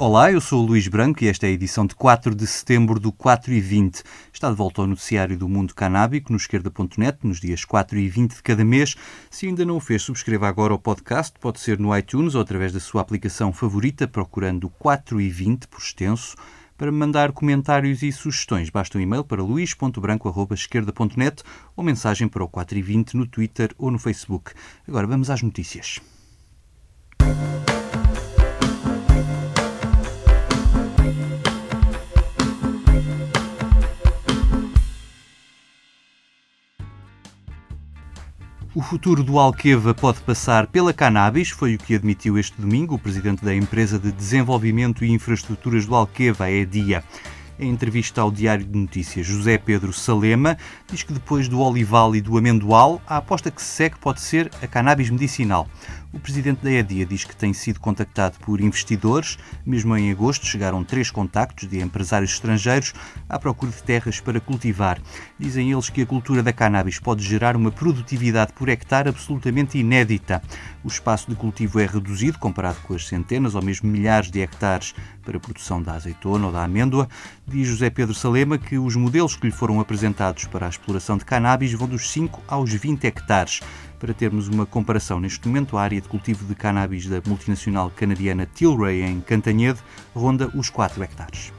Olá, eu sou o Luís Branco e esta é a edição de 4 de setembro do 4 e 20. Está de volta ao noticiário do mundo canábico no esquerda.net, nos dias 4 e 20 de cada mês. Se ainda não o fez, subscreva agora o podcast, pode ser no iTunes ou através da sua aplicação favorita, procurando 4 e 20 por extenso. Para mandar comentários e sugestões, basta um e-mail para luís.branco.esquerda.net ou mensagem para o 4 e 20 no Twitter ou no Facebook. Agora vamos às notícias. O futuro do Alqueva pode passar pela cannabis, foi o que admitiu este domingo o presidente da empresa de desenvolvimento e infraestruturas do Alqueva, a EDIA. Em entrevista ao Diário de Notícias, José Pedro Salema diz que depois do olival e do amendoal, a aposta que se segue pode ser a cannabis medicinal. O presidente da EDIA diz que tem sido contactado por investidores. Mesmo em agosto chegaram três contactos de empresários estrangeiros à procura de terras para cultivar. Dizem eles que a cultura da cannabis pode gerar uma produtividade por hectare absolutamente inédita. O espaço de cultivo é reduzido comparado com as centenas ou mesmo milhares de hectares para a produção da azeitona ou da amêndoa. Diz José Pedro Salema que os modelos que lhe foram apresentados para a exploração de cannabis vão dos 5 aos 20 hectares. Para termos uma comparação, neste momento a área de cultivo de cannabis da multinacional canadiana Tilray em Cantanhede ronda os 4 hectares.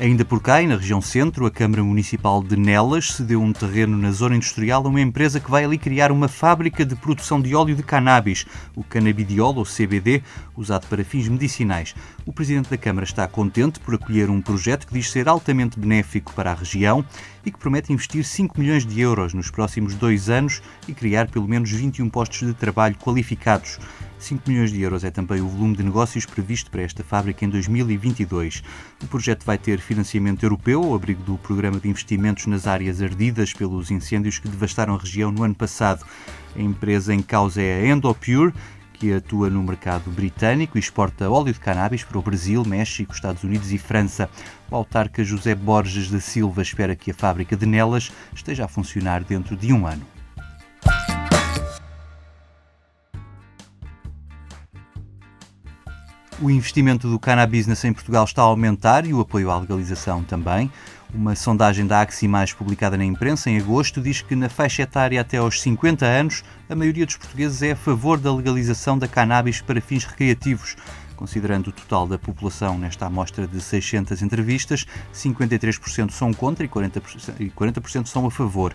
Ainda por cá, e na região centro, a Câmara Municipal de Nelas cedeu um terreno na zona industrial a uma empresa que vai ali criar uma fábrica de produção de óleo de cannabis, o canabidiol, ou CBD, usado para fins medicinais. O Presidente da Câmara está contente por acolher um projeto que diz ser altamente benéfico para a região e que promete investir 5 milhões de euros nos próximos dois anos e criar pelo menos 21 postos de trabalho qualificados. 5 milhões de euros é também o volume de negócios previsto para esta fábrica em 2022. O projeto vai ter financiamento europeu, ao abrigo do Programa de Investimentos nas Áreas Ardidas pelos incêndios que devastaram a região no ano passado. A empresa em causa é a Endopure, que atua no mercado britânico e exporta óleo de cannabis para o Brasil, México, Estados Unidos e França. O autarca José Borges da Silva espera que a fábrica de Nelas esteja a funcionar dentro de um ano. O investimento do cannabis em Portugal está a aumentar e o apoio à legalização também. Uma sondagem da Aximais publicada na imprensa em agosto diz que na faixa etária até aos 50 anos, a maioria dos portugueses é a favor da legalização da cannabis para fins recreativos. Considerando o total da população nesta amostra de 600 entrevistas, 53% são contra e 40%, e 40 são a favor.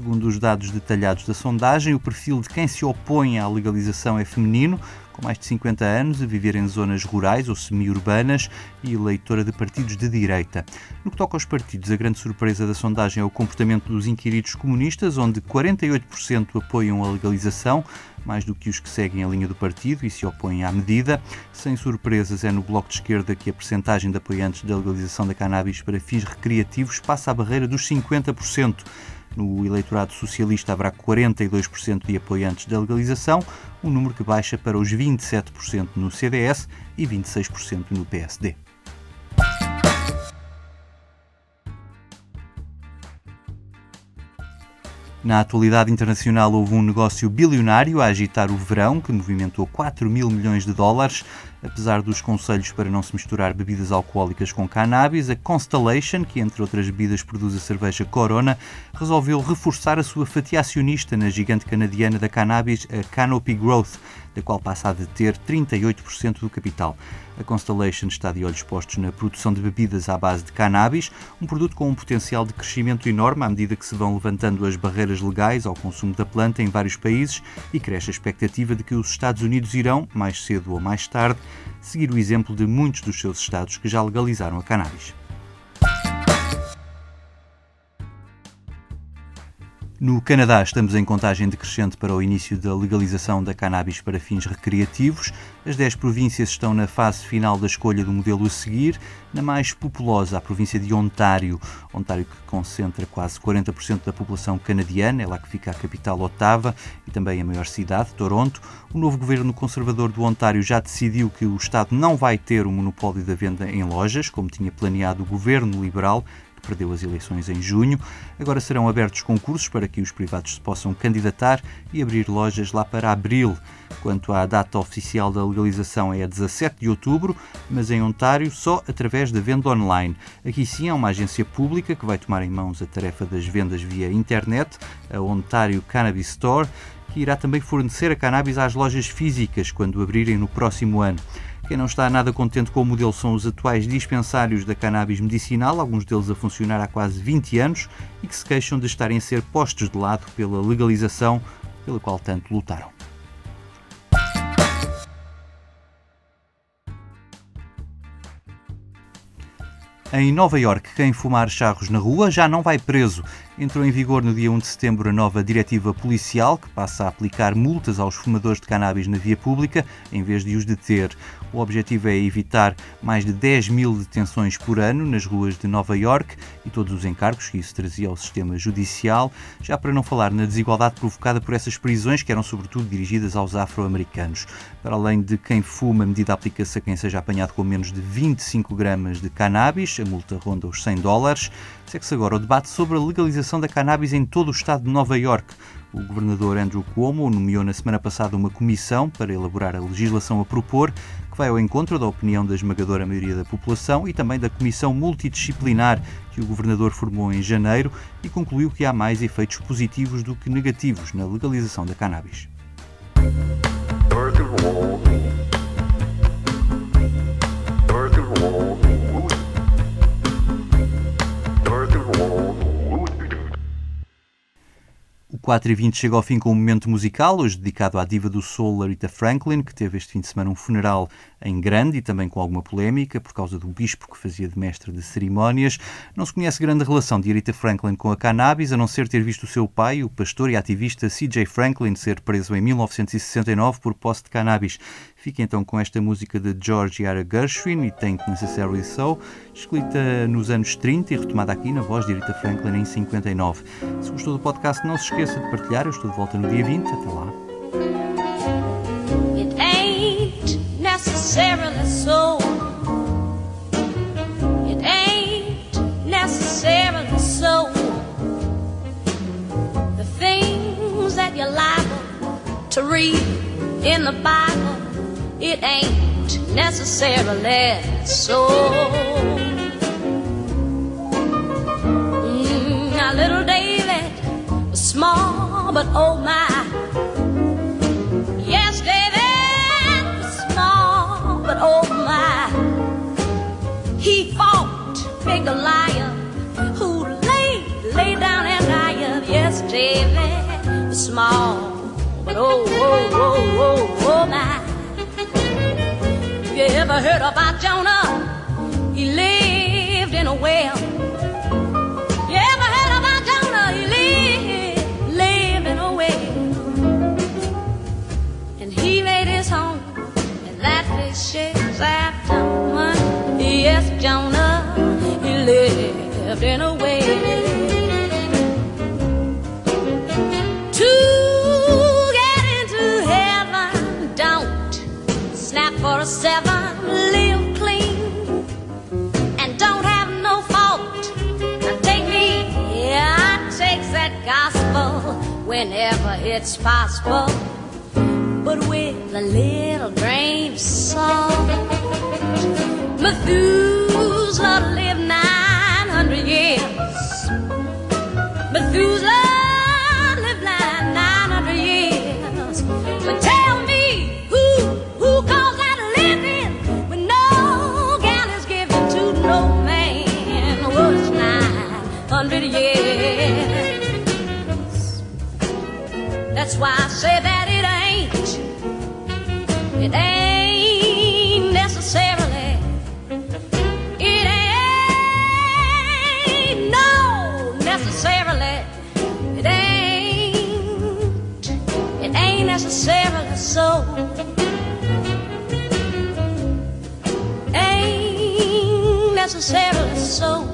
Segundo os dados detalhados da sondagem, o perfil de quem se opõe à legalização é feminino, com mais de 50 anos, a viver em zonas rurais ou semi-urbanas e eleitora de partidos de direita. No que toca aos partidos, a grande surpresa da sondagem é o comportamento dos inquiridos comunistas, onde 48% apoiam a legalização, mais do que os que seguem a linha do partido e se opõem à medida. Sem surpresas, é no Bloco de Esquerda que a percentagem de apoiantes da legalização da cannabis para fins recreativos passa a barreira dos 50%. No eleitorado socialista haverá 42% de apoiantes da legalização, um número que baixa para os 27% no CDS e 26% no PSD. Na atualidade internacional, houve um negócio bilionário a agitar o verão, que movimentou 4 mil milhões de dólares. Apesar dos conselhos para não se misturar bebidas alcoólicas com cannabis, a Constellation, que entre outras bebidas produz a cerveja Corona, resolveu reforçar a sua fatia acionista na gigante canadiana da cannabis, a Canopy Growth, da qual passa a deter 38% do capital. A Constellation está de olhos postos na produção de bebidas à base de cannabis, um produto com um potencial de crescimento enorme à medida que se vão levantando as barreiras legais ao consumo da planta em vários países e cresce a expectativa de que os Estados Unidos irão, mais cedo ou mais tarde, seguir o exemplo de muitos dos seus estados que já legalizaram a cannabis. No Canadá, estamos em contagem decrescente para o início da legalização da cannabis para fins recreativos. As 10 províncias estão na fase final da escolha do modelo a seguir. Na mais populosa, a província de Ontário, Ontário que concentra quase 40% da população canadiana, é lá que fica a capital Ottawa e também a maior cidade, Toronto. O novo governo conservador do Ontário já decidiu que o Estado não vai ter o monopólio da venda em lojas, como tinha planeado o governo liberal que perdeu as eleições em junho. Agora serão abertos concursos para que os privados se possam candidatar e abrir lojas lá para abril. Quanto à data oficial da legalização é a 17 de outubro, mas em Ontário só através da venda online. Aqui sim há uma agência pública que vai tomar em mãos a tarefa das vendas via internet, a Ontário Cannabis Store, que irá também fornecer a cannabis às lojas físicas quando abrirem no próximo ano. Quem não está nada contente com o modelo são os atuais dispensários da cannabis medicinal, alguns deles a funcionar há quase 20 anos e que se queixam de estarem a ser postos de lado pela legalização pela qual tanto lutaram. Em Nova York, quem fumar charros na rua já não vai preso. Entrou em vigor no dia 1 de setembro a nova diretiva policial, que passa a aplicar multas aos fumadores de cannabis na via pública, em vez de os deter. O objetivo é evitar mais de 10 mil detenções por ano nas ruas de Nova York e todos os encargos que isso trazia ao sistema judicial, já para não falar na desigualdade provocada por essas prisões, que eram sobretudo dirigidas aos afro-americanos. Para além de quem fuma, a medida aplica-se a quem seja apanhado com menos de 25 gramas de cannabis, a multa ronda os 100 dólares. Segue-se agora o debate sobre a legalização da cannabis em todo o estado de Nova York. O governador Andrew Cuomo nomeou na semana passada uma comissão para elaborar a legislação a propor, que vai ao encontro da opinião da esmagadora maioria da população e também da comissão multidisciplinar que o governador formou em janeiro e concluiu que há mais efeitos positivos do que negativos na legalização da cannabis. O 4 e 20 chega ao fim com um momento musical, hoje dedicado à diva do soul Larita Franklin, que teve este fim de semana um funeral em grande e também com alguma polémica por causa do bispo que fazia de mestre de cerimónias. Não se conhece grande relação de Aretha Franklin com a cannabis, a não ser ter visto o seu pai, o pastor e ativista C.J. Franklin, ser preso em 1969 por posse de cannabis. Fica então com esta música de George R. Gershwin e Taint Necessarily So, escrita nos anos 30 e retomada aqui na voz de Aretha Franklin em 59. Se gostou do podcast, não se esqueça de partilhar. Eu estou de volta no dia 20. Até lá. It ain't necessarily so. It ain't necessarily so. The things that you're liable to read in the Bible. It ain't necessarily so. Mm, now, little David was small, but oh my. Yes, David was small, but oh my. He fought big Goliath, who laid, lay down and died. Yes, David was small, but oh, oh, oh, oh, ever heard about Jonah? He lived in a well. You ever heard about Jonah? He lived, lived in a well. And he made his home in that fish after one. Yes, Jonah, he lived in a well. It's possible, but with a little grain of salt. Methuselah so. Ain't necessarily so.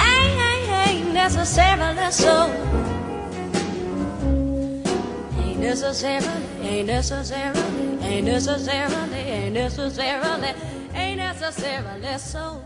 Ain't necessarily so Ain't necessarily, ain't necessarily, ain't necessarily, ain't necessarily, ain't necessarily so.